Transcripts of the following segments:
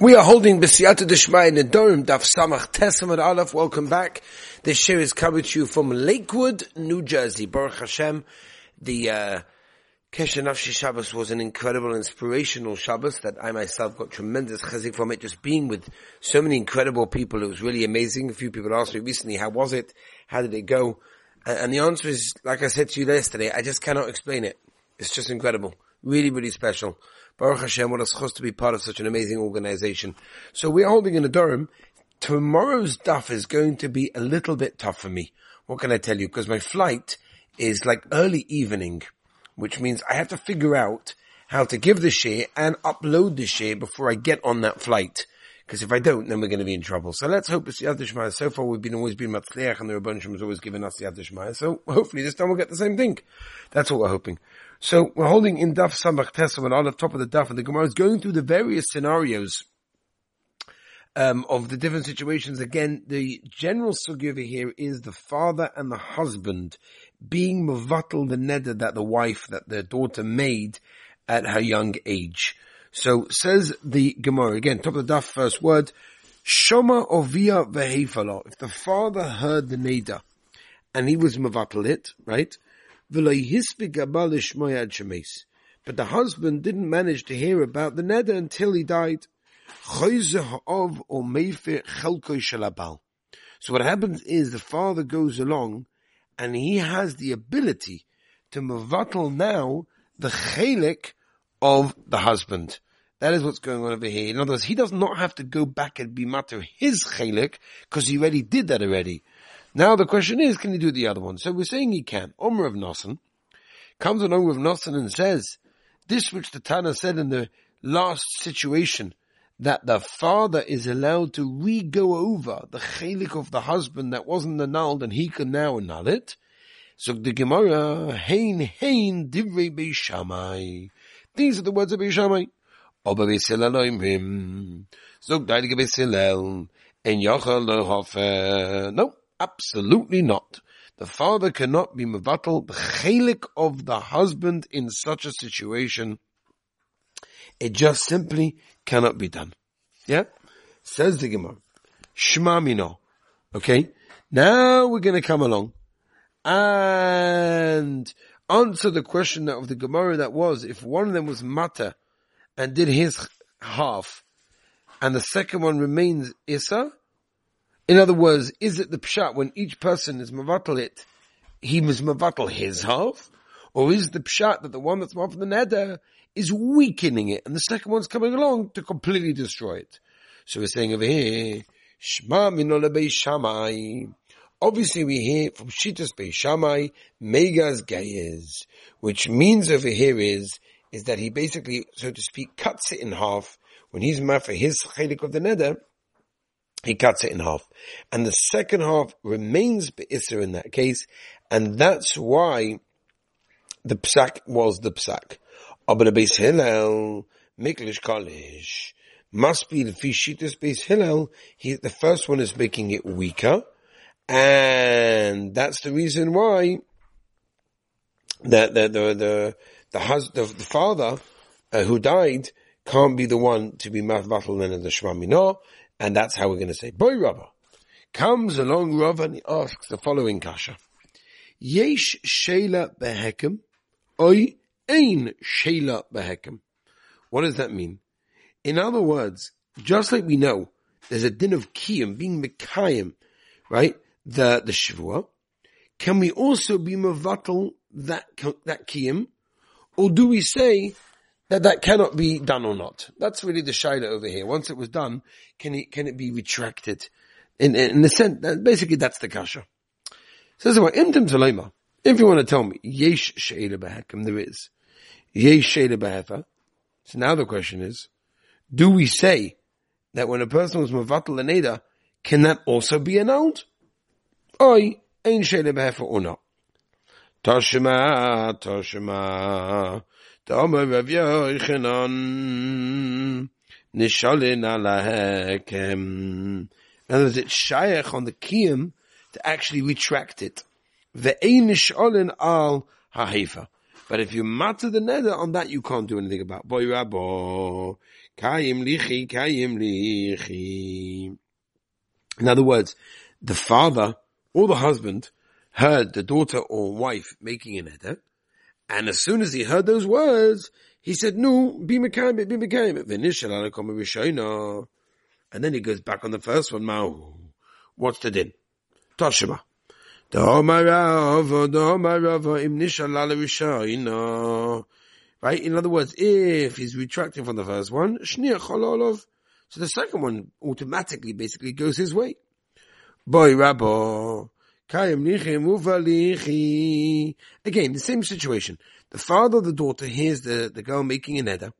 We are holding B'siyata Deshmai in the Durham Daf Samach Tesamad Aleph. Welcome back. This share is coming to you from Lakewood, New Jersey. Baruch Hashem. The uh, Nafshi Shabbos was an incredible, inspirational Shabbos that I myself got tremendous chazik from it. Just being with so many incredible people, it was really amazing. A few people asked me recently, how was it? How did it go? And the answer is, like I said to you yesterday, I just cannot explain it. It's just incredible. Really, really special. Baruch Hashem, what a supposed to be part of such an amazing organization. So we are holding in a Durham. Tomorrow's daf is going to be a little bit tough for me. What can I tell you? Because my flight is like early evening, which means I have to figure out how to give the share and upload the share before I get on that flight. Because if I don't, then we're going to be in trouble. So let's hope it's the Yad So far, we've been always been Matzliach, and the Rebbeinu has always given us the Yad So hopefully this time we'll get the same thing. That's what we're hoping. So we're holding in Daf Samach Tesam on the top of the Daf, and the Gemara is going through the various scenarios um, of the different situations. Again, the general sugi over here is the father and the husband being mavatal the neder that the wife, that their daughter made at her young age. So says the Gemara again, top of the daf, first word, Shoma ovia vehefala. If the father heard the neder and he was mavatal it, right? But the husband didn't manage to hear about the neder until he died. So what happens is the father goes along and he has the ability to mavatal now the chelik of the husband. That is what's going on over here. In other words, he does not have to go back and be matter his chalik because he already did that already. Now the question is, can he do the other one? So we're saying he can. Omer of Nosson comes along with Nosson and says, this which the Tana said in the last situation, that the father is allowed to re-go over the chalik of the husband that wasn't annulled and he can now annul it. So the Gemara, hein, hein, divrei beishamai. These are the words of Beis Shammai. Oba Beis Hillel oimrim. Zog dailige Beis Hillel. En yochel. No, absolutely not. The father cannot be mevatel chelik of the husband in such a situation. It just simply cannot be done. Yeah? Says the Gemara. Shma mino. Okay? Now we're going to come along and answer the question of the Gemara that was, if one of them was Mata and did his half, and the second one remains Issa, in other words, is it the Pshat when each person is Mavatal it, he must Mavatal his half? Or is the Pshat that the one that's Mavatal the Neder is weakening it and the second one's coming along to completely destroy it? So we're saying over here, Shma minole Shamai. Obviously we hear from Shitas Beis Shammai, Megas Gayez, which means over here is, is that he basically, so to speak, cuts it in half. When he's for his chelik of the nether, he cuts it in half. And the second half remains Be'isr in that case, and that's why the psak was the psak. Aber Beis Hillel, Miklish Kolish, must be the Fishitas Beis Hillel, he, the first one is making it weaker, and that's the reason why that the the the the, the, the father uh, who died can't be the one to be matvatal in the shmamino, and that's how we're going to say boy Rabba comes along Rav and he asks the following kasha: Yesh shela behekem, oi ein shela behekem. What does that mean? In other words, just like we know, there's a din of kiyum being mekayim, right? the, the Shavua, can we also be mavatal that, that kiyum? Or do we say that that cannot be done or not? That's really the shaila over here. Once it was done, can it, can it be retracted? In, in the sense, that basically that's the kasha. Says about imtim talema. If you want to tell me, yesh she'ela behekim, there is. Yesh she'ela behefa. So now the question is, do we say that when a person was mavatal aneda, can that also be annulled? Oi, ein shele behefer uno. Toshima, Toshima, Tomer Rav Yochanan, Nishalin alahekem. In other words, it's shaykh on the kiyum to actually retract it. Ve'ein nishalin al hahefa. But if you matter the nether on that, you can't do anything about. Boy Rabbo, Kayim lichi, kayim lichi. In other words, the father or the husband heard the daughter or wife making an eder, and as soon as he heard those words, he said, no, be mekayim be mekayim and then he goes back on the first one, Mao. What's the din? Toshima. Right? In other words, if he's retracting from the first one, so the second one automatically basically goes his way. Boy Rabbo. Again, the same situation. The father of the daughter hears the, the girl making an eder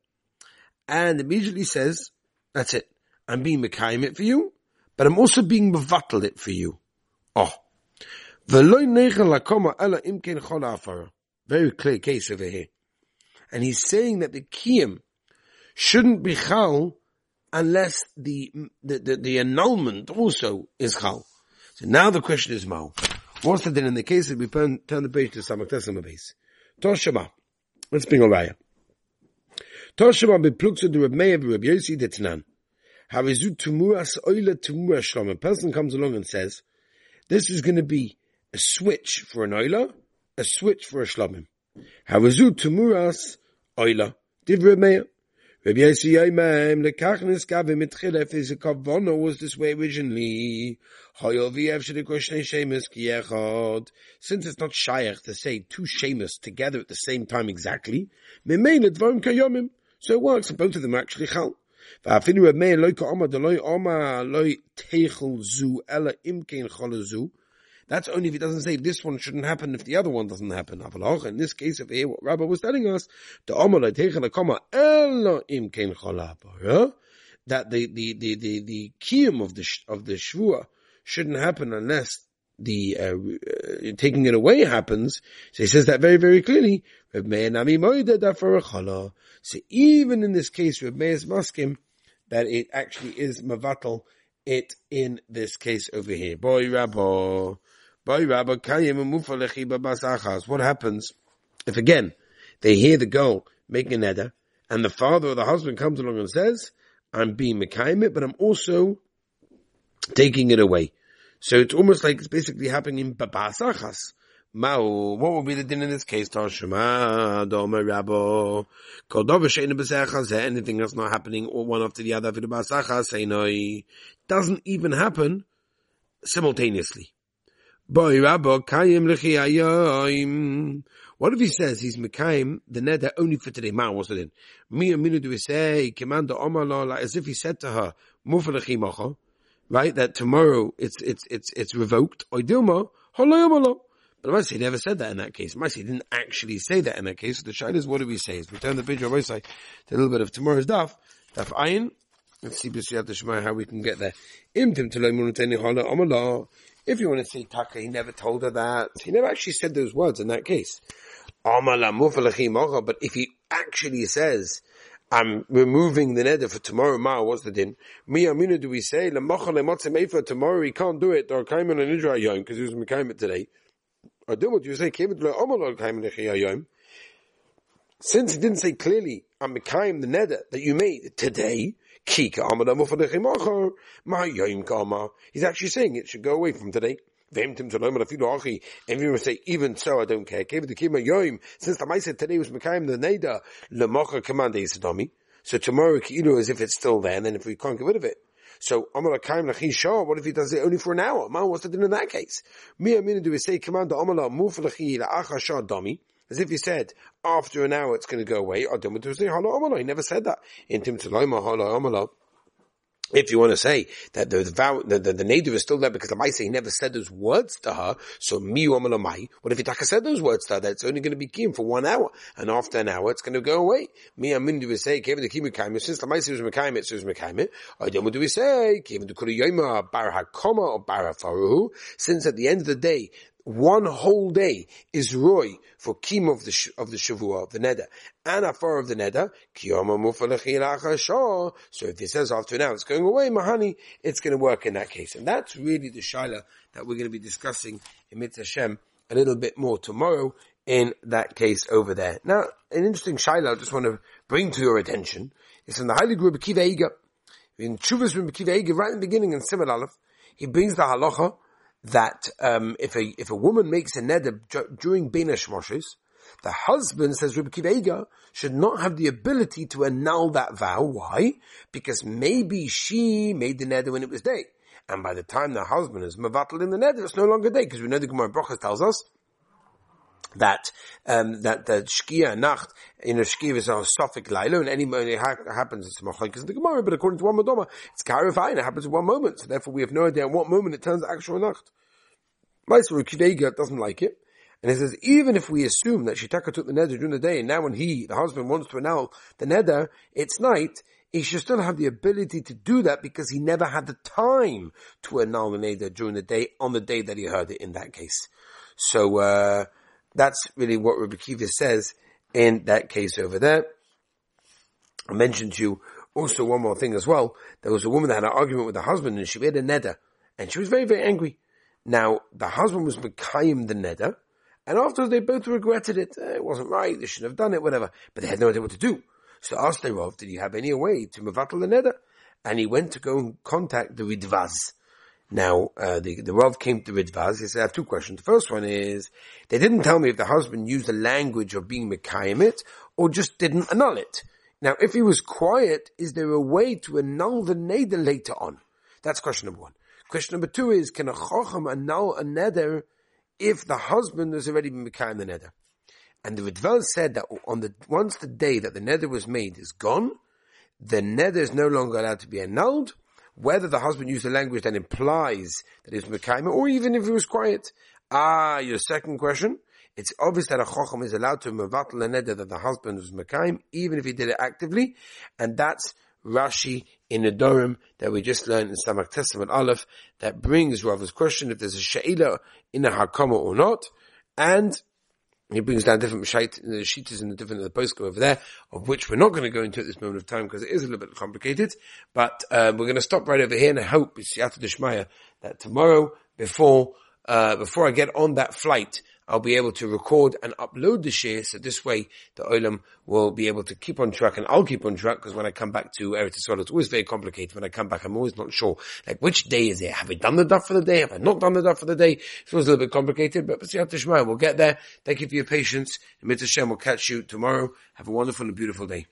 and immediately says, that's it. I'm being Mekayim it for you, but I'm also being Mevatel it for you. Oh. Very clear case over here. And he's saying that the Kiyam shouldn't be Chal unless the, the, the, the, annulment also is Chal. So now the question is Mao. What's the din in the case if we turn, turn the page to Samak Tesama base? Toshama. Let's bring a raya. Toshama bepluksu de Reb Meir Reb Yossi detnan. Havizu tumuras oile tumuras shlom. A person comes along and says, this is going to be a switch for an oila, a switch for a shlomim. Havizu tumuras oila. Div Meir. Rabbi Yossi Yoimem, lekachnis gabe mit chilef is a kavono was this way originally. Hoyol v'yev shedikosh shemus kiyechod. Since it's not shaykh to say two shemus together at the same time exactly, memein dvarim kayomim. So it works, both of them are actually chal. ואפילו רב מאיר לא כאומר דלוי אומר לא תיכל זו אלא אם כן חול זו. that's only if it doesn't say this one shouldn't happen if the other one doesn't happen. In this case here, what Rabbi was telling us, the that the, the, the, the, the kiyum of the, of the Shvua shouldn't happen unless the uh, uh, taking it away happens. So he says that very, very clearly. So even in this case, Reb Meir is maskim that it actually is mavatal it in this case over here. Boy, Rabbo. Rabbo, What happens if again, they hear the girl making an eder, and the father or the husband comes along and says, I'm being Mekayim but I'm also taking it away. So it's almost like it's basically happening in Babasachas. Mao, what would be the din in this case? Toshima, Doma Rabo, Kodova anything that's not happening or one after the other, say no, doesn't even happen simultaneously. Boy Rabo, Kayim Lechi what if he says he's Mekayim, the neder only for today? Ma, what's it in? Mi aminu do we say, Commander Omar like as if he said to her, Mufalechimacha, right? That tomorrow it's, it's, it's, it's revoked. Oidilma, Haloyamalo. But Maisi never said that in that case. Maisi didn't actually say that in that case. The shayla is, what do we say? Is we turn the page of Maisi to a little bit of tomorrow's daf, daf ayin. Let's see, how we can get there. Imtim If you want to say Taka, he never told her that. He never actually said those words in that case. But if he actually says, I'm removing the neder for tomorrow, ma, what's the din? Mi do we say, for tomorrow he can't do it, or kaiman and yom, because he was mekayim today. Or do what you say, since he didn't say clearly, I'm mekayim the neder that you made today, He's actually saying it should go away from today. And you say, even so, I don't care. Since the Maisa today was Mekayim the Neda, Lemocha command Yisadami. So tomorrow, Ki'ilu, as if it's still there, and then if we can't get rid of it. So, Amar Akaim Lachi Shah, what if he does it only for an hour? Man, what's the din in that case? Mi Amina do we say, command Amar La Muf Lachi La'acha Shah Dami, as if he said, after an hour it's going to go away. I don't want to say holo omala, he never said that. In Tim if you want to say that the vow, the, the, the native is still there because the Maisa, he never said those words to her, so mi mai. What if he taka said those words to her? That's only going to be kim for one hour, and after an hour, it's going to go away. Mi amin do we say, kevin the kim since the Maisa was mekayim, it says mekayim. Or do we say, kevin the kuri yoima bar or bar since at the end of the day, one whole day is roy for kim of the of the shavua of the neder and afar of the neder So if it says after now it's going away, mahani, it's going to work in that case, and that's really the shaila that we're going to be discussing in Mitzvah Hashem a little bit more tomorrow in that case over there. Now, an interesting shaila I just want to bring to your attention is in the highly group of Kiva. In Chuvas from Kiva right in the beginning in Simon Aleph, he brings the halacha that um, if a if a woman makes a neder during Bena Shmoshes, the husband, says Rabbi Kiva should not have the ability to annul that vow. Why? Because maybe she made the neder when it was day. And by the time the husband is mavatl in the neder, it's no longer day. Because we know the Gemara Brachas tells us that um, that the shkia nacht in a shkia is a suffix laila, and any moment it happens, it's machlekes in the Gemara. But according to one madoma, it's karifine. It happens in one moment. So therefore, we have no idea at what moment it turns actual nacht. Meister Kivega doesn't like it. And he says, even if we assume that Shitaka took the neder during the day, and now when he, the husband, wants to annul the neder, it's night, he should still have the ability to do that because he never had the time to annul the neder during the day on the day that he heard it in that case. So, uh, that's really what Rabbi Kiva says in that case over there. I mentioned to you also one more thing as well. There was a woman that had an argument with her husband and she made a neder and she was very, very angry. Now, the husband was Mekayim the neder and afterwards, they both regretted it. Eh, it wasn't right. They shouldn't have done it, whatever. But they had no idea what to do. So asked the Rav, did he have any way to mevatel the neder? And he went to go and contact the Ridvaz. Now, uh, the, the Rav came to Ridvaz. He said, I have two questions. The first one is, they didn't tell me if the husband used the language of being Mekayim it, or just didn't annul it. Now, if he was quiet, is there a way to annul the neder later on? That's question number one. Question number two is, can a chacham annul a neder if the husband has already been Mekayim the neder. And the Ridvaz said that on the, once the day that the neder was made is gone, the neder is no longer allowed to be annulled, whether the husband used a language that implies that he's Mekayim, or even if he was quiet. Ah, your second question. It's obvious that a chacham is allowed to mevatel neder that the husband was Mekayim, even if he did it actively, and that's Rashi in the Durham that we just learned in Samach Testament Aleph that brings Rav's question if there's a She'ila in a Hakama or not. And he brings down different sheetas in the different the postcode over there, of which we're not going to go into at this moment of time because it is a little bit complicated. But uh, we're going to stop right over here, and I hope it's Yata Dishmaya that tomorrow before uh, before I get on that flight, I'll be able to record and upload the share. So this way, the Olam will be able to keep on track, and I'll keep on track because when I come back to Eretz Yisrael, it's always very complicated. When I come back, I'm always not sure, like which day is it? Have I done the daf for the day? Have I not done the daf for the day? It's always a little bit complicated, but we'll get there. Thank you for your patience. And Mitzvah Hashem will catch you tomorrow. Have a wonderful and beautiful day.